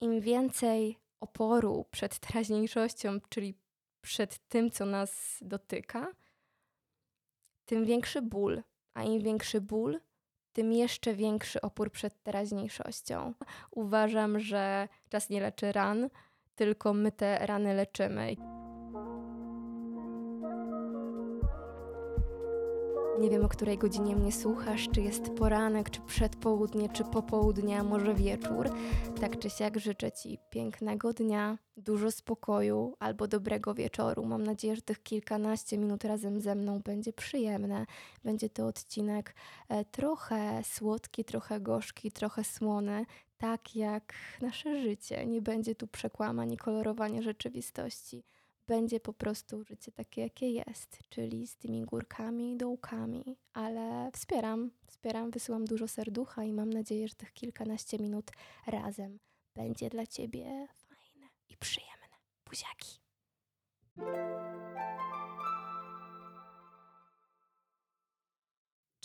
Im więcej oporu przed teraźniejszością, czyli przed tym, co nas dotyka, tym większy ból, a im większy ból, tym jeszcze większy opór przed teraźniejszością. Uważam, że czas nie leczy ran, tylko my te rany leczymy. Nie wiem, o której godzinie mnie słuchasz, czy jest poranek, czy przedpołudnie, czy popołudnie, a może wieczór. Tak czy siak życzę Ci pięknego dnia, dużo spokoju albo dobrego wieczoru. Mam nadzieję, że tych kilkanaście minut razem ze mną będzie przyjemne. Będzie to odcinek e, trochę słodki, trochę gorzki, trochę słony, tak jak nasze życie. Nie będzie tu przekłamań i kolorowania rzeczywistości będzie po prostu życie takie, jakie jest, czyli z tymi górkami i dołkami, ale wspieram, wspieram, wysyłam dużo serducha i mam nadzieję, że tych kilkanaście minut razem będzie dla Ciebie fajne i przyjemne. Buziaki!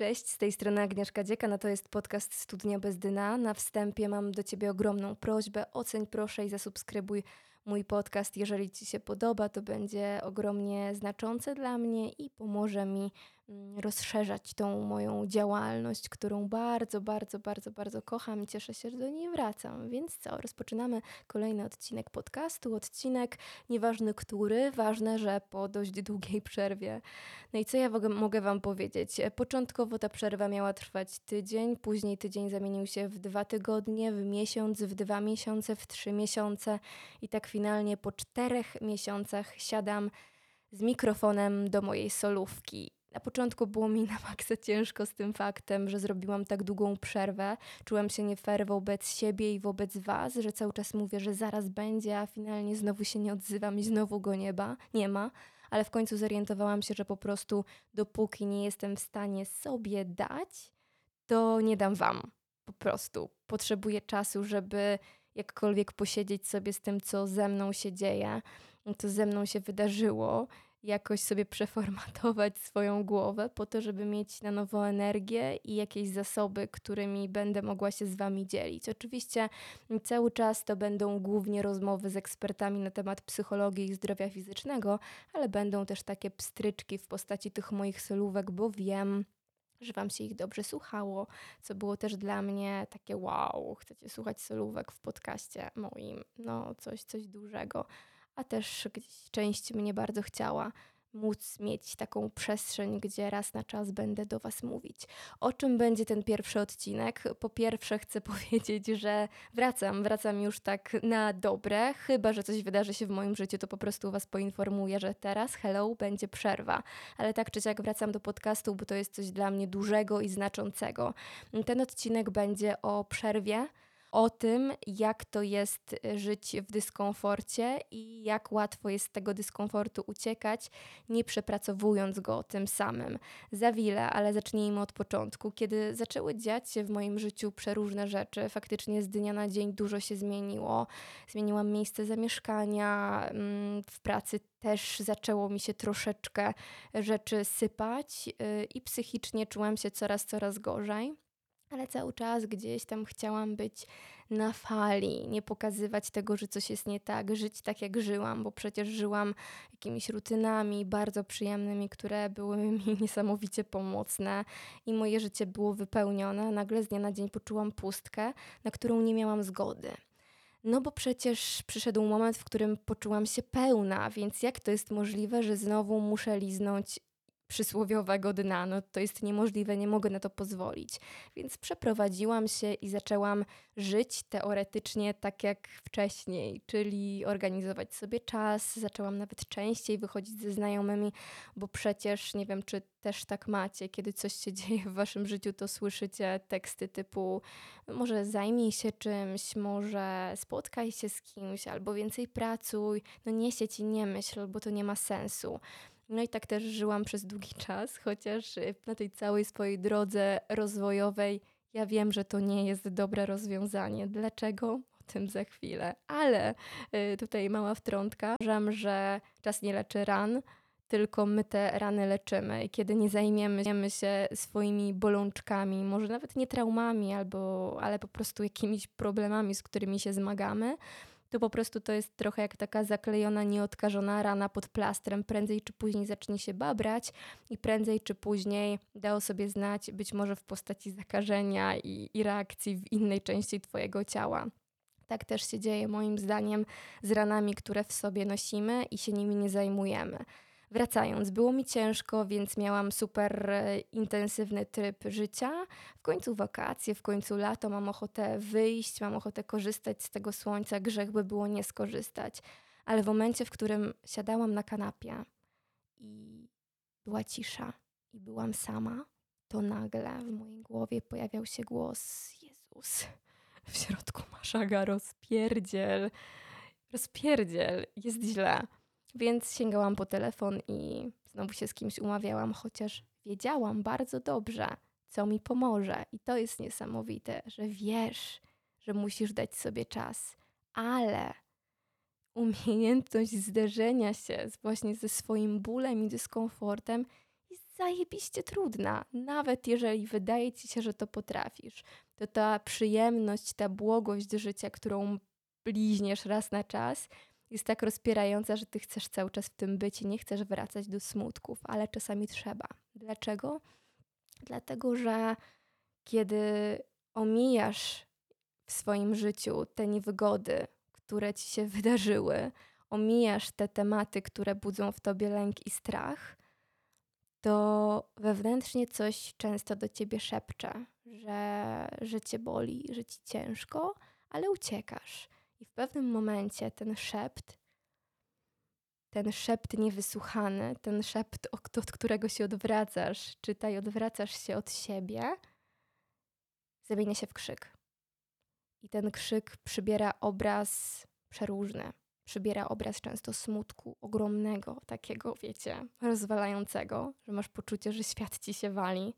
Cześć, z tej strony Agnieszka Dzieka, no to jest podcast Studnia bez dna. Na wstępie mam do Ciebie ogromną prośbę, oceń proszę i zasubskrybuj mój podcast. Jeżeli Ci się podoba, to będzie ogromnie znaczące dla mnie i pomoże mi rozszerzać tą moją działalność, którą bardzo, bardzo, bardzo, bardzo kocham i cieszę się, że do niej wracam. Więc co, rozpoczynamy kolejny odcinek podcastu. Odcinek nieważny który, ważne, że po dość długiej przerwie. No i co ja mogę Wam powiedzieć? Początkowo ta przerwa miała trwać tydzień, później tydzień zamienił się w dwa tygodnie, w miesiąc, w dwa miesiące, w trzy miesiące i tak finalnie po czterech miesiącach siadam z mikrofonem do mojej solówki na początku było mi na maksa ciężko z tym faktem, że zrobiłam tak długą przerwę. Czułam się nie fair wobec siebie i wobec Was, że cały czas mówię, że zaraz będzie, a finalnie znowu się nie odzywam i znowu go nieba, nie ma. Ale w końcu zorientowałam się, że po prostu dopóki nie jestem w stanie sobie dać, to nie dam Wam. Po prostu potrzebuję czasu, żeby jakkolwiek posiedzieć sobie z tym, co ze mną się dzieje, co ze mną się wydarzyło jakoś sobie przeformatować swoją głowę po to, żeby mieć na nowo energię i jakieś zasoby, którymi będę mogła się z Wami dzielić. Oczywiście cały czas to będą głównie rozmowy z ekspertami na temat psychologii i zdrowia fizycznego, ale będą też takie pstryczki w postaci tych moich solówek, bo wiem, że Wam się ich dobrze słuchało, co było też dla mnie takie wow, chcecie słuchać solówek w podcaście moim, no coś, coś dużego a też gdzieś część mnie bardzo chciała móc mieć taką przestrzeń, gdzie raz na czas będę do Was mówić. O czym będzie ten pierwszy odcinek? Po pierwsze, chcę powiedzieć, że wracam, wracam już tak na dobre. Chyba, że coś wydarzy się w moim życiu, to po prostu Was poinformuję, że teraz, hello, będzie przerwa. Ale tak czy siak wracam do podcastu, bo to jest coś dla mnie dużego i znaczącego. Ten odcinek będzie o przerwie o tym, jak to jest y, żyć w dyskomforcie i jak łatwo jest z tego dyskomfortu uciekać, nie przepracowując go tym samym. Za wiele, ale zacznijmy od początku. Kiedy zaczęły dziać się w moim życiu przeróżne rzeczy, faktycznie z dnia na dzień dużo się zmieniło. Zmieniłam miejsce zamieszkania, mm, w pracy też zaczęło mi się troszeczkę rzeczy sypać y, i psychicznie czułam się coraz, coraz gorzej ale cały czas gdzieś tam chciałam być na fali, nie pokazywać tego, że coś jest nie tak, żyć tak jak żyłam, bo przecież żyłam jakimiś rutynami bardzo przyjemnymi, które były mi niesamowicie pomocne i moje życie było wypełnione. Nagle z dnia na dzień poczułam pustkę, na którą nie miałam zgody. No bo przecież przyszedł moment, w którym poczułam się pełna, więc jak to jest możliwe, że znowu muszę liznąć przysłowiowego dna. No to jest niemożliwe, nie mogę na to pozwolić. Więc przeprowadziłam się i zaczęłam żyć teoretycznie tak jak wcześniej, czyli organizować sobie czas. Zaczęłam nawet częściej wychodzić ze znajomymi, bo przecież nie wiem, czy też tak macie, kiedy coś się dzieje w waszym życiu, to słyszycie teksty typu może zajmij się czymś, może spotkaj się z kimś, albo więcej pracuj, no nie siedź i nie myśl, bo to nie ma sensu. No i tak też żyłam przez długi czas, chociaż na tej całej swojej drodze rozwojowej ja wiem, że to nie jest dobre rozwiązanie. Dlaczego? O tym za chwilę. Ale y, tutaj mała wtrątka. Uważam, że czas nie leczy ran, tylko my te rany leczymy i kiedy nie zajmiemy się swoimi bolączkami, może nawet nie traumami, albo, ale po prostu jakimiś problemami, z którymi się zmagamy, to po prostu to jest trochę jak taka zaklejona, nieodkażona rana pod plastrem. Prędzej czy później zacznie się babrać i prędzej czy później da o sobie znać, być może w postaci zakażenia i, i reakcji w innej części Twojego ciała. Tak też się dzieje moim zdaniem z ranami, które w sobie nosimy i się nimi nie zajmujemy. Wracając, było mi ciężko, więc miałam super e, intensywny tryb życia. W końcu wakacje, w końcu lato, mam ochotę wyjść, mam ochotę korzystać z tego słońca, grzech by było nie skorzystać. Ale w momencie, w którym siadałam na kanapie i była cisza i byłam sama, to nagle w mojej głowie pojawiał się głos: Jezus, w środku masz aga, rozpierdziel, rozpierdziel, jest źle. Więc sięgałam po telefon i znowu się z kimś umawiałam, chociaż wiedziałam bardzo dobrze, co mi pomoże. I to jest niesamowite, że wiesz, że musisz dać sobie czas, ale umiejętność zderzenia się właśnie ze swoim bólem i dyskomfortem jest zajebiście trudna. Nawet jeżeli wydaje ci się, że to potrafisz, to ta przyjemność, ta błogość życia, którą bliźniesz raz na czas, jest tak rozpierająca, że ty chcesz cały czas w tym być i nie chcesz wracać do smutków, ale czasami trzeba. Dlaczego? Dlatego, że kiedy omijasz w swoim życiu te niewygody, które ci się wydarzyły, omijasz te tematy, które budzą w tobie lęk i strach, to wewnętrznie coś często do ciebie szepcze, że, że cię boli, że ci ciężko, ale uciekasz. I w pewnym momencie ten szept, ten szept niewysłuchany, ten szept, od którego się odwracasz, czytaj, odwracasz się od siebie, zamienia się w krzyk. I ten krzyk przybiera obraz przeróżny. Przybiera obraz często smutku, ogromnego, takiego, wiecie, rozwalającego, że masz poczucie, że świat ci się wali.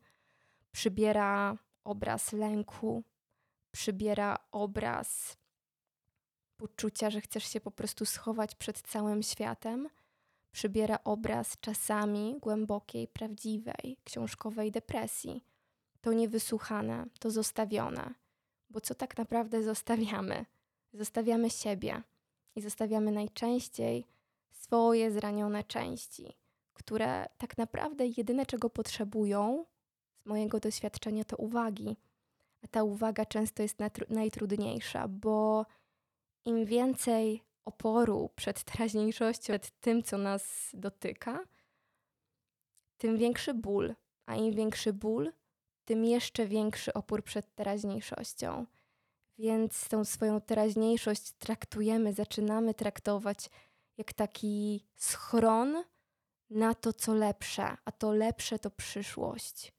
Przybiera obraz lęku, przybiera obraz poczucia, że chcesz się po prostu schować przed całym światem, przybiera obraz czasami głębokiej, prawdziwej, książkowej depresji. To niewysłuchane, to zostawione. Bo co tak naprawdę zostawiamy? Zostawiamy siebie i zostawiamy najczęściej swoje zranione części, które tak naprawdę jedyne czego potrzebują, z mojego doświadczenia, to uwagi. A ta uwaga często jest najtrudniejsza, bo im więcej oporu przed teraźniejszością, przed tym, co nas dotyka, tym większy ból. A im większy ból, tym jeszcze większy opór przed teraźniejszością. Więc tą swoją teraźniejszość traktujemy, zaczynamy traktować jak taki schron na to, co lepsze, a to lepsze to przyszłość.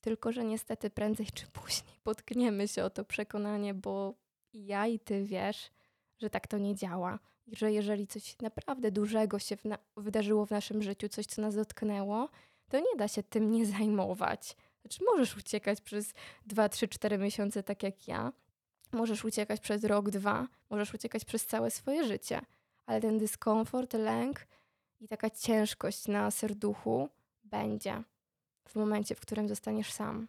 Tylko, że niestety prędzej czy później potkniemy się o to przekonanie, bo i ja, i ty wiesz, że tak to nie działa. I że jeżeli coś naprawdę dużego się w wydarzyło w naszym życiu, coś, co nas dotknęło, to nie da się tym nie zajmować. Znaczy, możesz uciekać przez 2, 3, 4 miesiące, tak jak ja. Możesz uciekać przez rok, dwa, możesz uciekać przez całe swoje życie, ale ten dyskomfort, lęk i taka ciężkość na serduchu będzie w momencie, w którym zostaniesz sam.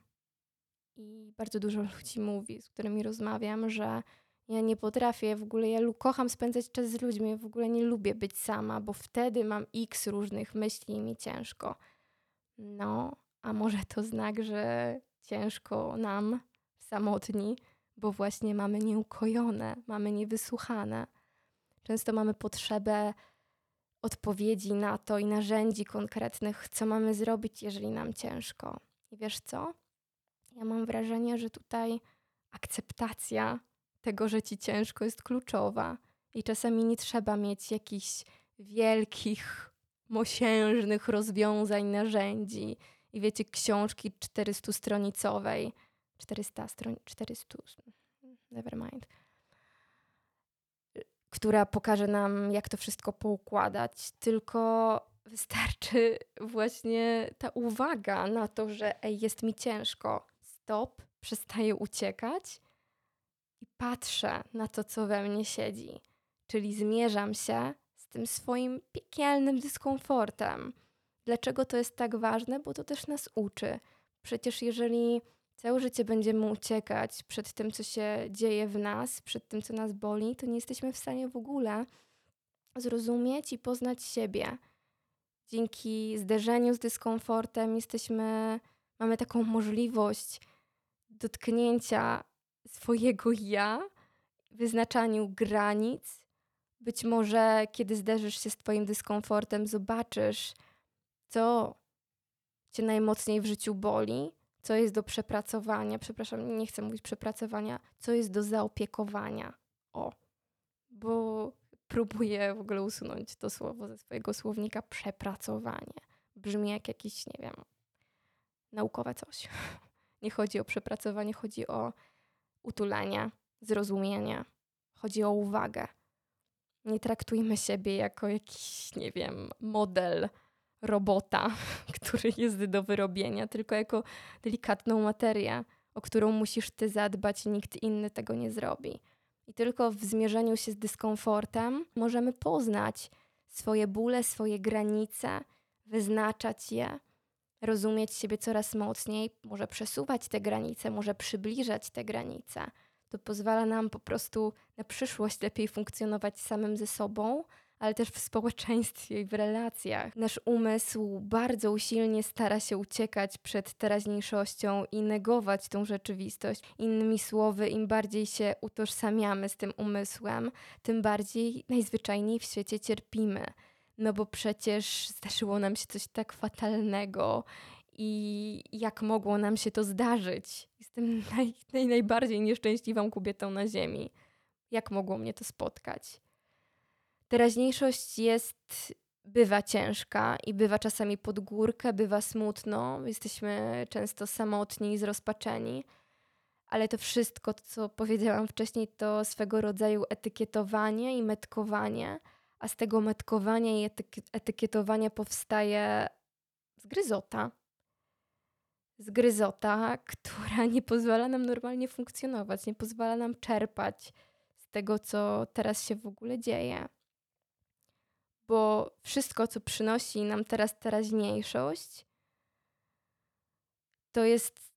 I bardzo dużo ludzi mówi, z którymi rozmawiam, że ja nie potrafię, w ogóle ja kocham spędzać czas z ludźmi, w ogóle nie lubię być sama, bo wtedy mam x różnych myśli i mi ciężko. No, a może to znak, że ciężko nam samotni, bo właśnie mamy nieukojone, mamy niewysłuchane. Często mamy potrzebę odpowiedzi na to i narzędzi konkretnych, co mamy zrobić, jeżeli nam ciężko. I wiesz co? Ja mam wrażenie, że tutaj akceptacja tego, że ci ciężko jest kluczowa. I czasami nie trzeba mieć jakichś wielkich, mosiężnych rozwiązań, narzędzi. I wiecie, książki 400-stronicowej. 400 stron, 400, never mind. Która pokaże nam, jak to wszystko poukładać. Tylko wystarczy właśnie ta uwaga na to, że ej, jest mi ciężko. Stop, przestaję uciekać patrzę na to, co we mnie siedzi. Czyli zmierzam się z tym swoim piekielnym dyskomfortem. Dlaczego to jest tak ważne? Bo to też nas uczy. Przecież jeżeli całe życie będziemy uciekać przed tym, co się dzieje w nas, przed tym, co nas boli, to nie jesteśmy w stanie w ogóle zrozumieć i poznać siebie. Dzięki zderzeniu z dyskomfortem jesteśmy, mamy taką możliwość dotknięcia swojego ja, wyznaczaniu granic. Być może, kiedy zderzysz się z Twoim dyskomfortem, zobaczysz, co Cię najmocniej w życiu boli, co jest do przepracowania. Przepraszam, nie chcę mówić przepracowania, co jest do zaopiekowania. O, bo próbuję w ogóle usunąć to słowo ze swojego słownika przepracowanie. Brzmi jak jakiś, nie wiem, naukowe coś. Nie chodzi o przepracowanie, chodzi o utulenie, zrozumienie, chodzi o uwagę. Nie traktujmy siebie jako jakiś, nie wiem, model robota, który jest do wyrobienia, tylko jako delikatną materię, o którą musisz ty zadbać i nikt inny tego nie zrobi. I tylko w zmierzeniu się z dyskomfortem możemy poznać swoje bóle, swoje granice, wyznaczać je, rozumieć siebie coraz mocniej, może przesuwać te granice, może przybliżać te granice. To pozwala nam po prostu na przyszłość lepiej funkcjonować samym ze sobą, ale też w społeczeństwie i w relacjach. Nasz umysł bardzo usilnie stara się uciekać przed teraźniejszością i negować tą rzeczywistość. Innymi słowy, im bardziej się utożsamiamy z tym umysłem, tym bardziej najzwyczajniej w świecie cierpimy. No bo przecież zdarzyło nam się coś tak fatalnego i jak mogło nam się to zdarzyć? Jestem naj, naj, najbardziej nieszczęśliwą kobietą na ziemi. Jak mogło mnie to spotkać? Teraźniejszość jest, bywa ciężka i bywa czasami pod górkę, bywa smutno. Jesteśmy często samotni i zrozpaczeni. Ale to wszystko, co powiedziałam wcześniej, to swego rodzaju etykietowanie i metkowanie, a z tego metkowania i etykietowania powstaje zgryzota. Zgryzota, która nie pozwala nam normalnie funkcjonować, nie pozwala nam czerpać z tego, co teraz się w ogóle dzieje bo wszystko, co przynosi nam teraz teraźniejszość, to jest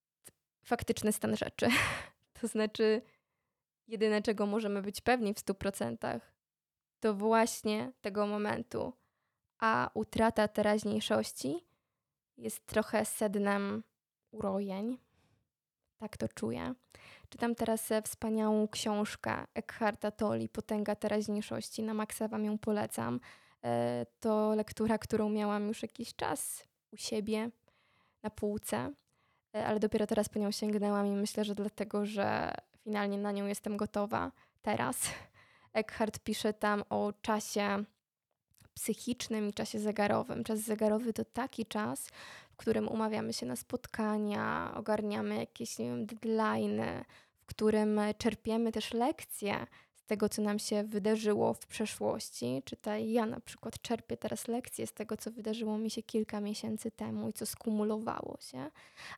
faktyczny stan rzeczy. To znaczy, jedyne, czego możemy być pewni w 100%, to właśnie tego momentu. A utrata teraźniejszości jest trochę sednem urojeń. Tak to czuję. Czytam teraz e, wspaniałą książkę Eckharta Tolle, Potęga teraźniejszości. Na maksa Wam ją polecam. E, to lektura, którą miałam już jakiś czas u siebie na półce, e, ale dopiero teraz po nią sięgnęłam i myślę, że dlatego, że finalnie na nią jestem gotowa teraz. Eckhart pisze tam o czasie psychicznym i czasie zegarowym. Czas zegarowy to taki czas, w którym umawiamy się na spotkania, ogarniamy jakieś nie deadlines, w którym czerpiemy też lekcje tego, co nam się wydarzyło w przeszłości. Czytaj, ja na przykład czerpię teraz lekcje z tego, co wydarzyło mi się kilka miesięcy temu i co skumulowało się.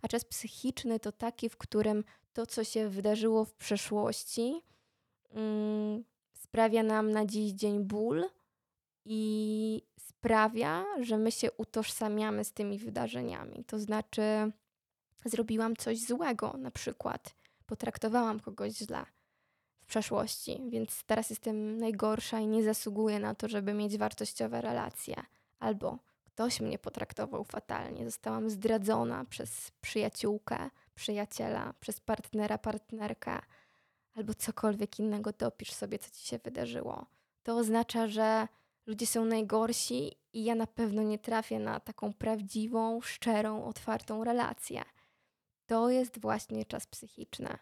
A czas psychiczny to taki, w którym to, co się wydarzyło w przeszłości, mm, sprawia nam na dziś dzień ból i sprawia, że my się utożsamiamy z tymi wydarzeniami. To znaczy, zrobiłam coś złego, na przykład potraktowałam kogoś źle przeszłości, więc teraz jestem najgorsza i nie zasługuję na to, żeby mieć wartościowe relacje. Albo ktoś mnie potraktował fatalnie, zostałam zdradzona przez przyjaciółkę, przyjaciela, przez partnera, partnerkę, albo cokolwiek innego dopisz sobie, co ci się wydarzyło. To oznacza, że ludzie są najgorsi i ja na pewno nie trafię na taką prawdziwą, szczerą, otwartą relację. To jest właśnie czas psychiczny.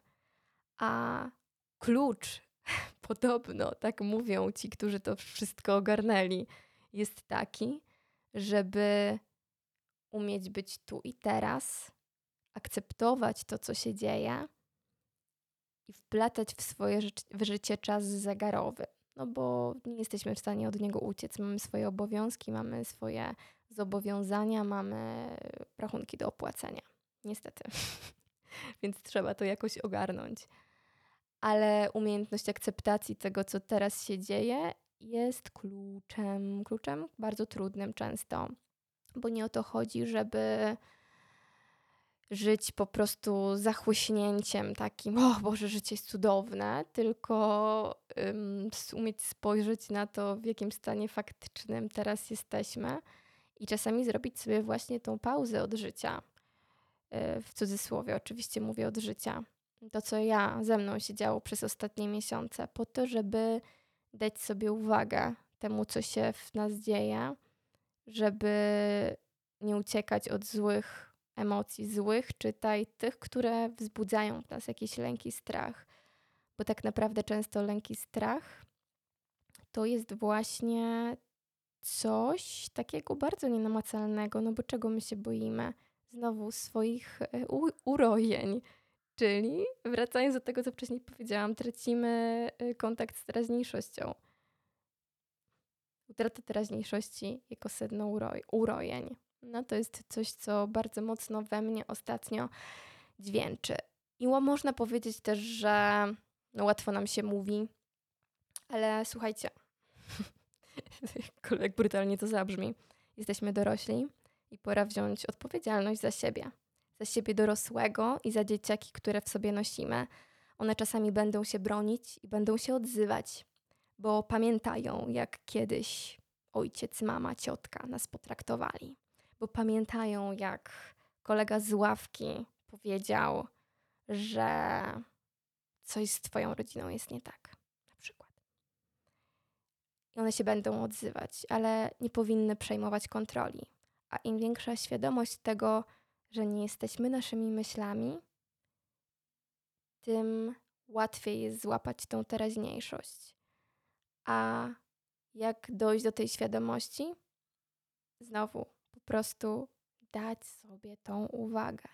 A klucz, podobno, tak mówią ci, którzy to wszystko ogarnęli, jest taki, żeby umieć być tu i teraz, akceptować to, co się dzieje i wplatać w swoje w życie czas zegarowy. No bo nie jesteśmy w stanie od niego uciec. Mamy swoje obowiązki, mamy swoje zobowiązania, mamy rachunki do opłacenia. Niestety. Więc trzeba to jakoś ogarnąć ale umiejętność akceptacji tego, co teraz się dzieje, jest kluczem, kluczem bardzo trudnym często. bo nie o to chodzi, żeby żyć po prostu zachłyśnięciem takim, o Boże, życie jest cudowne, tylko um, umieć spojrzeć na to, w jakim stanie faktycznym teraz jesteśmy i czasami zrobić sobie właśnie tą pauzę od życia. Y, w cudzysłowie oczywiście mówię od życia. To, co ja ze mną się działo przez ostatnie miesiące, po to, żeby dać sobie uwagę temu, co się w nas dzieje, żeby nie uciekać od złych emocji, złych, czytaj tych, które wzbudzają w nas jakiś lęk i strach. Bo tak naprawdę często lęk i strach to jest właśnie coś takiego bardzo nienamacalnego, no bo czego my się boimy? Znowu swoich e, urojeń. Czyli wracając do tego, co wcześniej powiedziałam, tracimy e, kontakt z teraźniejszością. Utrata teraźniejszości jako sedno uroj urojeń. No to jest coś, co bardzo mocno we mnie ostatnio dźwięczy. I można powiedzieć też, że no łatwo nam się mówi, ale słuchajcie, jak brutalnie to zabrzmi, jesteśmy dorośli i pora wziąć odpowiedzialność za siebie. Za siebie dorosłego i za dzieciaki, które w sobie nosimy. One czasami będą się bronić i będą się odzywać, bo pamiętają, jak kiedyś ojciec, mama, ciotka nas potraktowali. Bo pamiętają, jak kolega z ławki powiedział, że coś z Twoją rodziną jest nie tak, na przykład. I one się będą odzywać, ale nie powinny przejmować kontroli. A im większa świadomość tego, że nie jesteśmy naszymi myślami, tym łatwiej jest złapać tą teraźniejszość. A jak dojść do tej świadomości? Znowu, prostu dać sobie tą uwagę.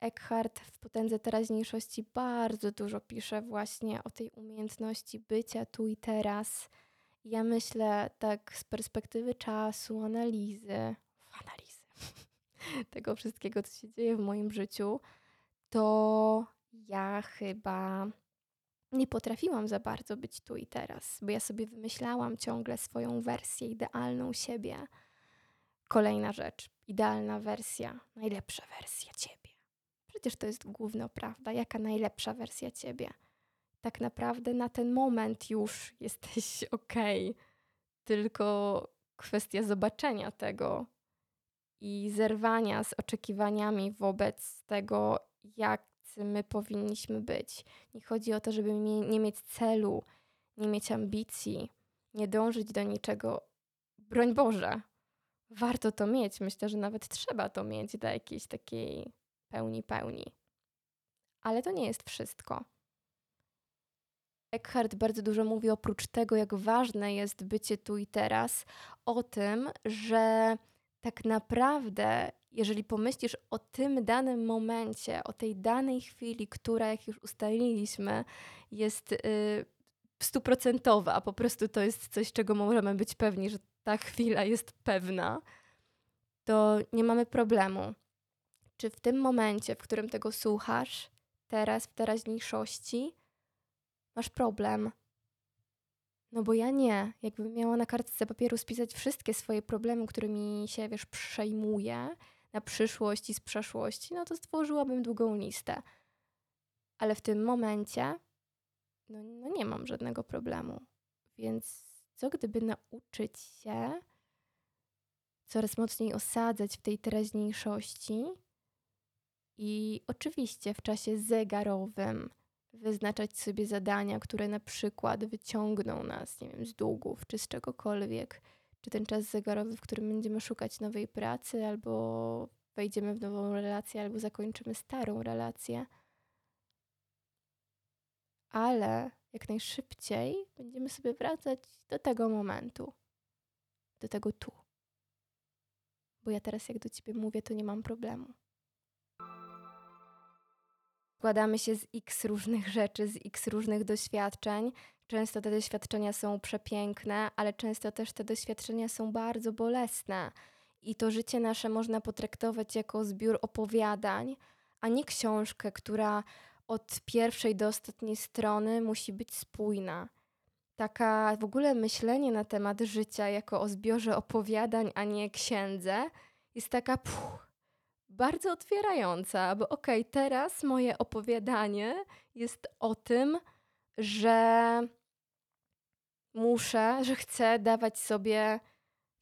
Eckhart w Potędze Teraźniejszości bardzo dużo pisze właśnie o tej umiejętności bycia tu i teraz. Ja myślę tak z perspektywy czasu, analizy, analizy tego wszystkiego, co się dzieje w moim życiu, to ja chyba nie potrafiłam za bardzo być tu i teraz, bo ja sobie wymyślałam ciągle swoją wersję, idealną siebie. Kolejna rzecz, idealna wersja, najlepsza wersja ciebie. Przecież to jest główna prawda, jaka najlepsza wersja ciebie. Tak naprawdę na ten moment już jesteś ok, tylko kwestia zobaczenia tego i zerwania z oczekiwaniami wobec tego, jak my powinniśmy być. Nie chodzi o to, żeby nie mieć celu, nie mieć ambicji, nie dążyć do niczego. Broń Boże, warto to mieć. Myślę, że nawet trzeba to mieć do jakiejś takiej pełni, pełni. Ale to nie jest wszystko. Eckhart bardzo dużo mówi oprócz tego, jak ważne jest bycie tu i teraz, o tym, że tak naprawdę jeżeli pomyślisz o tym danym momencie, o tej danej chwili, która, jak już ustaliliśmy, jest yy, stuprocentowa, po prostu to jest coś, czego możemy być pewni, że ta chwila jest pewna, to nie mamy problemu. Czy w tym momencie, w którym tego słuchasz, teraz, w teraźniejszości, masz problem? No bo ja nie. Jakbym miała na kartce papieru spisać wszystkie swoje problemy, którymi się, wiesz, przejmuję, na przyszłość i z przeszłości, no to stworzyłabym długą listę. Ale w tym momencie no, no nie mam żadnego problemu. Więc co gdyby nauczyć się coraz mocniej osadzać w tej teraźniejszości i oczywiście w czasie zegarowym wyznaczać sobie zadania, które na przykład wyciągną nas, nie wiem, z długów czy z czegokolwiek, czy ten czas zegarowy, w którym będziemy szukać nowej pracy, albo wejdziemy w nową relację, albo zakończymy starą relację. Ale jak najszybciej będziemy sobie wracać do tego momentu, do tego tu. Bo ja teraz, jak do ciebie mówię, to nie mam problemu. Składamy się z x różnych rzeczy, z x różnych doświadczeń, Często te doświadczenia są przepiękne, ale często też te doświadczenia są bardzo bolesne. I to życie nasze można potraktować jako zbiór opowiadań, a nie książkę, która od pierwszej do ostatniej strony musi być spójna. Taka w ogóle myślenie na temat życia jako o zbiorze opowiadań, a nie księdze, jest taka bardzo otwierająca, bo okej, okay, teraz moje opowiadanie jest o tym, że muszę, że chcę dawać sobie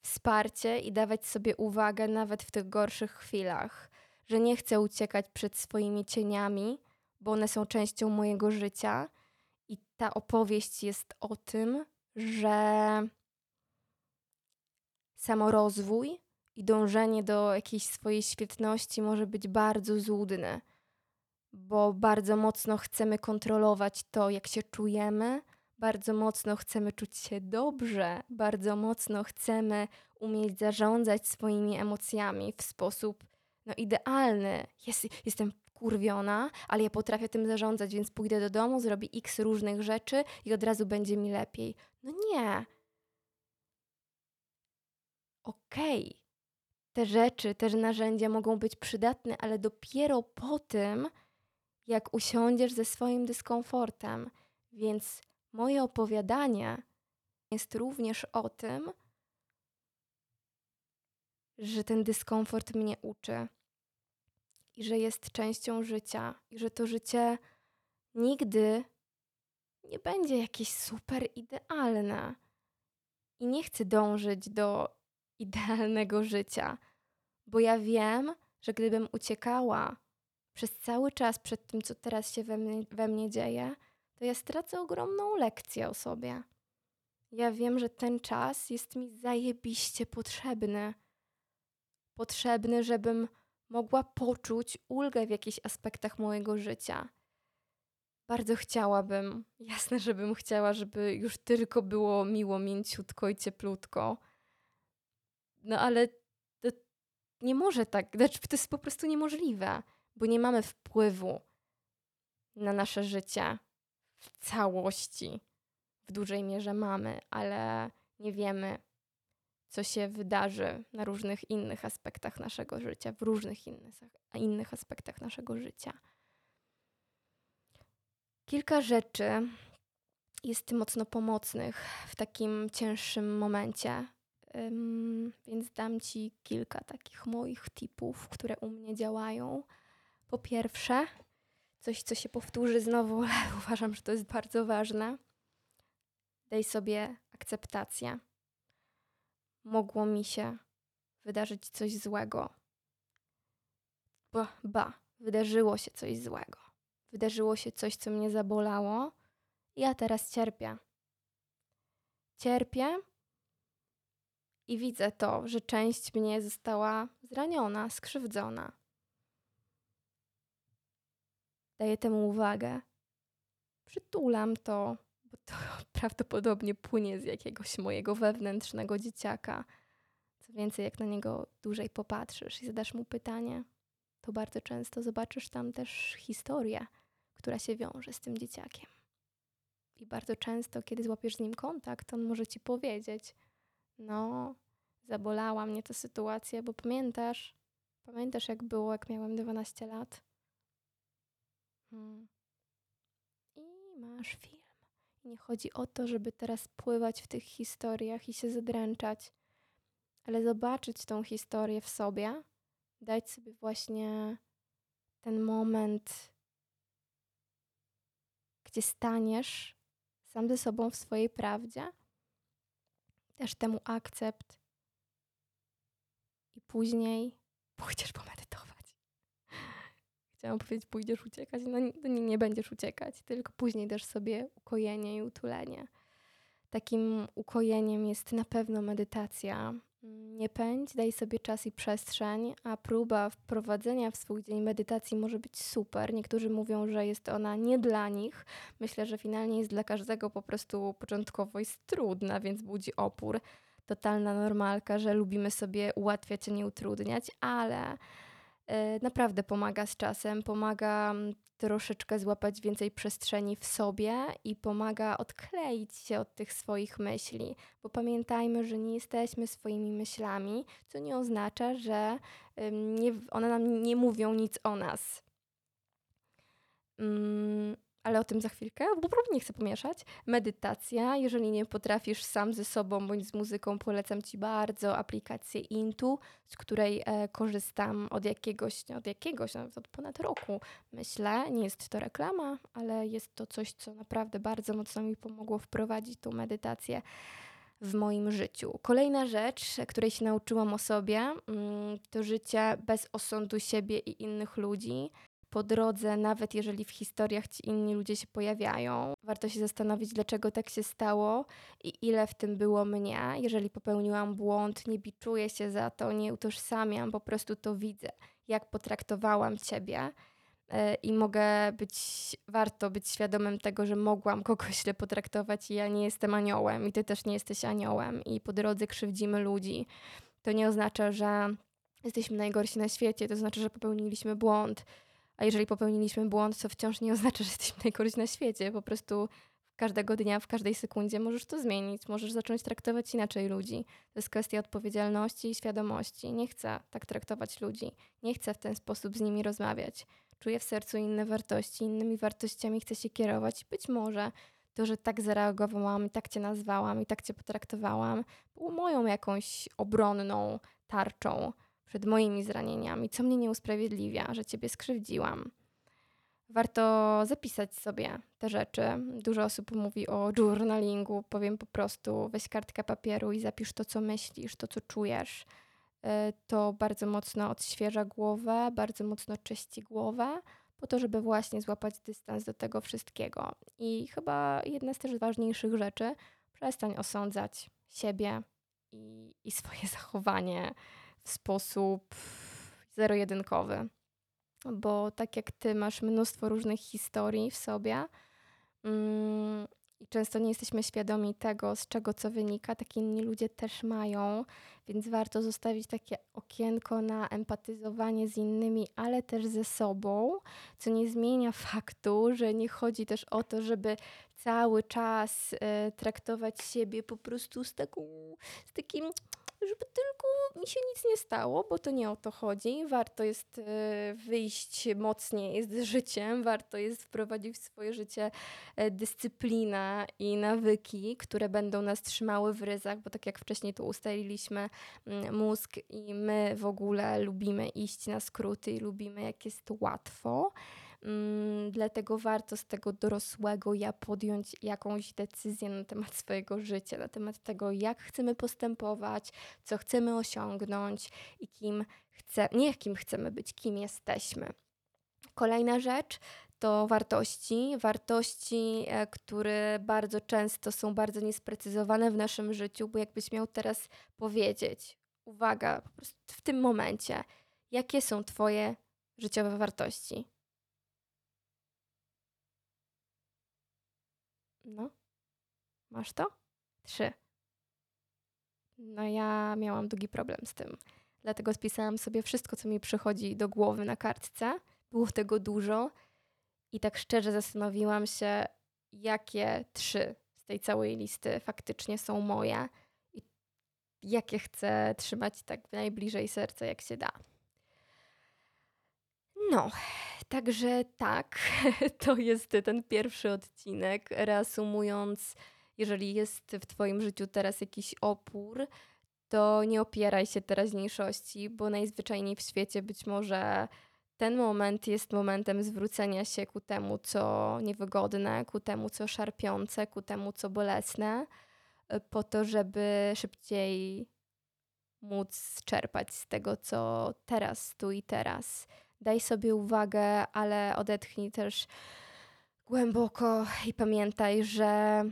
wsparcie i dawać sobie uwagę nawet w tych gorszych chwilach, że nie chcę uciekać przed swoimi cieniami, bo one są częścią mojego życia. I ta opowieść jest o tym, że samorozwój i dążenie do jakiejś swojej świetności może być bardzo złudne, bo bardzo mocno chcemy kontrolować to, jak się czujemy, bardzo mocno chcemy czuć się dobrze, bardzo mocno chcemy umieć zarządzać swoimi emocjami w sposób no, idealny. Jest, jestem kurwiona, ale ja potrafię tym zarządzać, więc pójdę do domu, zrobię x różnych rzeczy i od razu będzie mi lepiej. No nie. Okej. Okay. Te rzeczy, te narzędzia mogą być przydatne, ale dopiero po tym, jak usiądziesz ze swoim dyskomfortem. Więc moje opowiadanie jest również o tym, że ten dyskomfort mnie uczy i że jest częścią życia, i że to życie nigdy nie będzie jakieś super idealne. I nie chcę dążyć do idealnego życia, bo ja wiem, że gdybym uciekała przez cały czas przed tym, co teraz się we mnie, we mnie dzieje, to ja stracę ogromną lekcję o sobie. Ja wiem, że ten czas jest mi zajebiście potrzebny. Potrzebny, żebym mogła poczuć ulgę w jakichś aspektach mojego życia. Bardzo chciałabym, jasne, żebym chciała, żeby już tylko było miło, mięciutko i cieplutko. No ale to nie może tak, znaczy to jest po prostu niemożliwe, bo nie mamy wpływu na nasze życie w całości. W dużej mierze mamy, ale nie wiemy, co się wydarzy na różnych innych aspektach naszego życia, w różnych innych, innych aspektach naszego życia. Kilka rzeczy jest mocno pomocnych w takim cięższym momencie, więc dam Ci kilka takich moich tipów, które u mnie działają. Po pierwsze, coś, co się powtórzy znowu, ale uważam, że to jest bardzo ważne. Daj sobie akceptację mogło mi się wydarzyć coś złego. Ba, ba, wydarzyło się coś złego. Wydarzyło się coś, co mnie zabolało, ja teraz cierpię. Cierpię i widzę to, że część mnie została zraniona, skrzywdzona. Daję temu uwagę. Przytulam to, bo to prawdopodobnie płynie z jakiegoś mojego wewnętrznego dzieciaka. Co więcej, jak na niego dłużej popatrzysz i zadasz mu pytanie, to bardzo często zobaczysz tam też historię, która się wiąże z tym dzieciakiem. I bardzo często, kiedy złapiesz z nim kontakt, on może ci powiedzieć: No, zabolała mnie ta sytuacja, bo pamiętasz, pamiętasz jak było, jak miałem 12 lat? Hmm. I masz film. Nie chodzi o to, żeby teraz pływać w tych historiach i się zadręczać, ale zobaczyć tą historię w sobie, dać sobie właśnie ten moment, gdzie staniesz sam ze sobą w swojej prawdzie, też temu akcept i później pójdziesz pomedytować. Chciałam powiedzieć, pójdziesz uciekać. No nie, nie będziesz uciekać, tylko później dasz sobie ukojenie i utulenie. Takim ukojeniem jest na pewno medytacja. Nie pędź, daj sobie czas i przestrzeń, a próba wprowadzenia w swój dzień medytacji może być super. Niektórzy mówią, że jest ona nie dla nich. Myślę, że finalnie jest dla każdego po prostu początkowo jest trudna, więc budzi opór. Totalna normalka, że lubimy sobie ułatwiać, a nie utrudniać, ale naprawdę pomaga z czasem, pomaga mm, troszeczkę złapać więcej przestrzeni w sobie i pomaga odkleić się od tych swoich myśli, bo pamiętajmy, że nie jesteśmy swoimi myślami, co nie oznacza, że nie, one nam nie mówią nic o nas. Mm, ale o tym za chwilkę, bo nie chcę pomieszać. Medytacja, jeżeli nie potrafisz sam ze sobą bądź z muzyką, polecam Ci bardzo aplikację Intu, z której e, korzystam od jakiegoś, od jakiegoś, nawet od ponad roku, myślę. Nie jest to reklama, ale jest to coś, co naprawdę bardzo mocno mi pomogło wprowadzić tą medytację w moim życiu. Kolejna rzecz, której się nauczyłam o sobie, mm, to życie bez osądu siebie i innych ludzi po drodze, nawet jeżeli w historiach ci inni ludzie się pojawiają. Warto się zastanowić, dlaczego tak się stało i ile w tym było mnie. Jeżeli popełniłam błąd, nie biczuję się za to, nie utożsamiam, po prostu to widzę, jak potraktowałam ciebie. E, I mogę być, warto być świadomym tego, że mogłam kogoś źle potraktować i ja nie jestem aniołem i ty też nie jesteś aniołem i po drodze krzywdzimy ludzi. To nie oznacza, że jesteśmy najgorsi na świecie, to znaczy, że popełniliśmy błąd a jeżeli popełniliśmy błąd, to wciąż nie oznacza, że jesteśmy najgorsi na świecie. Po prostu każdego dnia, w każdej sekundzie możesz to zmienić, możesz zacząć traktować inaczej ludzi. To jest kwestia odpowiedzialności i świadomości. Nie chcę tak traktować ludzi, nie chcę w ten sposób z nimi rozmawiać. Czuję w sercu inne wartości, innymi wartościami chcę się kierować. Być może to, że tak zareagowałam i tak cię nazwałam i tak cię potraktowałam, było moją jakąś obronną tarczą przed moimi zranieniami, co mnie nie usprawiedliwia, że ciebie skrzywdziłam. Warto zapisać sobie te rzeczy. Dużo osób mówi o journalingu. Powiem po prostu, weź kartkę papieru i zapisz to, co myślisz, to, co czujesz. E, to bardzo mocno odświeża głowę, bardzo mocno czyści głowę, po to, żeby właśnie złapać dystans do tego wszystkiego. I chyba jedna z też ważniejszych rzeczy, przestań osądzać siebie i, i swoje zachowanie sposób zero-jedynkowy. Bo tak jak ty masz mnóstwo różnych historii w sobie mm, i często nie jesteśmy świadomi tego, z czego co wynika, tak inni ludzie też mają, więc warto zostawić takie okienko na empatyzowanie z innymi, ale też ze sobą, co nie zmienia faktu, że nie chodzi też o to, żeby cały czas y, traktować siebie po prostu z, taką, z takim żeby tylko mi się nic nie stało, bo to nie o to chodzi. Warto jest e, wyjść mocniej z życiem, warto jest wprowadzić w swoje życie e, dyscyplinę i nawyki, które będą nas trzymały w ryzach, bo tak jak wcześniej tu ustaliliśmy, mm, mózg i my w ogóle lubimy iść na skróty i lubimy jak jest łatwo. Mm, dlatego warto z tego dorosłego ja podjąć jakąś decyzję na temat swojego życia, na temat tego, jak chcemy postępować, co chcemy osiągnąć i kim chcemy, nie kim chcemy być, kim jesteśmy. Kolejna rzecz to wartości. Wartości, e, które bardzo często są bardzo niesprecyzowane w naszym życiu, bo jakbyś miał teraz powiedzieć, uwaga, po prostu w tym momencie, jakie są Twoje życiowe wartości? No. Masz to? Trzy. No ja miałam długi problem z tym. Dlatego spisałam sobie wszystko, co mi przychodzi do głowy na kartce. Było tego dużo. I tak szczerze zastanowiłam się, jakie trzy z tej całej listy faktycznie są moje i jakie chcę trzymać tak najbliżej serca, jak się da. No, Także tak, to jest ten pierwszy odcinek. Reasumując, jeżeli jest w Twoim życiu teraz jakiś opór, to nie opieraj się teraźniejszości, bo najzwyczajniej w świecie być może ten moment jest momentem zwrócenia się ku temu, co niewygodne, ku temu, co szarpiące, ku temu, co bolesne, po to, żeby szybciej móc czerpać z tego, co teraz, tu i teraz daj sobie uwagę, ale odetchnij też głęboko i pamiętaj, że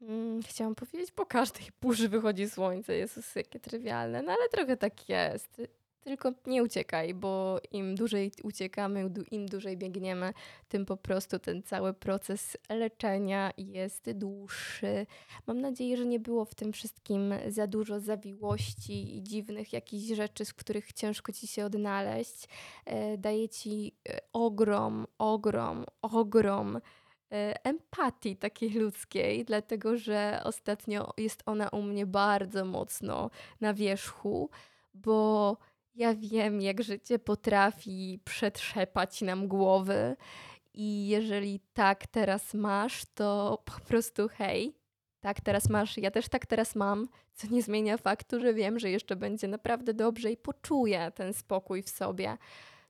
hmm, chciałam powiedzieć, po każdej burzy wychodzi słońce. Jezus, jakie trywialne, no ale trochę tak jest. Tylko nie uciekaj, bo im dłużej uciekamy, im dłużej biegniemy, tym po prostu ten cały proces leczenia jest dłuższy. Mam nadzieję, że nie było w tym wszystkim za dużo zawiłości i dziwnych jakichś rzeczy, z których ciężko ci się odnaleźć. E, daje ci e, ogrom, ogrom, ogrom e, empatii takiej ludzkiej, dlatego że ostatnio jest ona u mnie bardzo mocno na wierzchu, bo ja wiem, jak życie potrafi przetrzepać nam głowy I jeżeli tak teraz masz, to po prostu hej, tak teraz masz, ja też tak teraz mam, co nie zmienia faktu, że wiem, że jeszcze będzie naprawdę dobrze i poczuję ten spokój w sobie.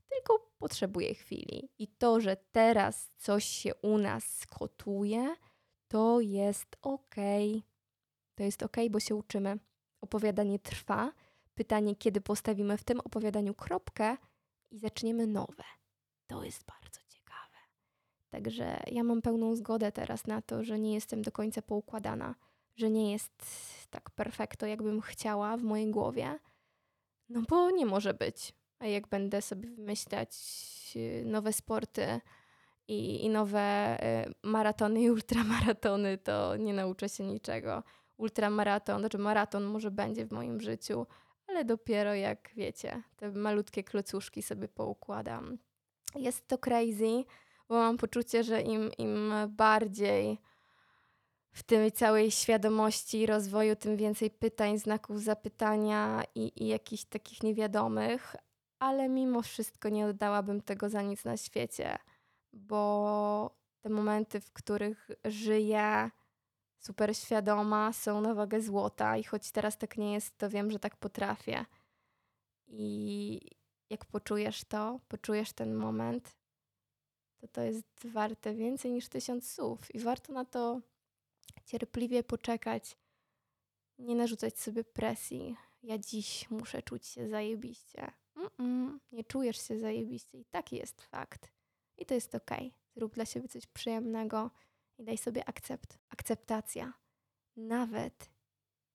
Tylko potrzebuję chwili. I to, że teraz coś się u nas skotuje, to jest ok. To jest ok, bo się uczymy. Opowiadanie trwa. Pytanie, kiedy postawimy w tym opowiadaniu kropkę i zaczniemy nowe. To jest bardzo ciekawe. Także ja mam pełną zgodę teraz na to, że nie jestem do końca poukładana, że nie jest tak perfekto, jakbym chciała w mojej głowie. No bo nie może być. A jak będę sobie wymyślać y, nowe sporty i, i nowe y, maratony i ultramaratony, to nie nauczę się niczego. Ultramaraton, znaczy maraton może będzie w moim życiu, ale dopiero jak wiecie, te malutkie klocuszki sobie poukładam. Jest to crazy, bo mam poczucie, że im, im bardziej w tej całej świadomości i rozwoju, tym więcej pytań, znaków zapytania i, i jakichś takich niewiadomych, ale mimo wszystko nie oddałabym tego za nic na świecie, bo te momenty, w których żyję super świadoma, są na wagę złota i choć teraz tak nie jest, to wiem, że tak potrafię. I jak poczujesz to, poczujesz ten moment, to to jest warte więcej niż tysiąc słów i warto na to cierpliwie poczekać, nie narzucać sobie presji. Ja dziś muszę czuć się zajebiście. Mm-mm, nie czujesz się zajebiście i taki jest fakt. I to jest okej. Okay. Zrób dla siebie coś przyjemnego i daj sobie akcept, akceptacja. Nawet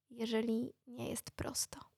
jeżeli nie jest prosto.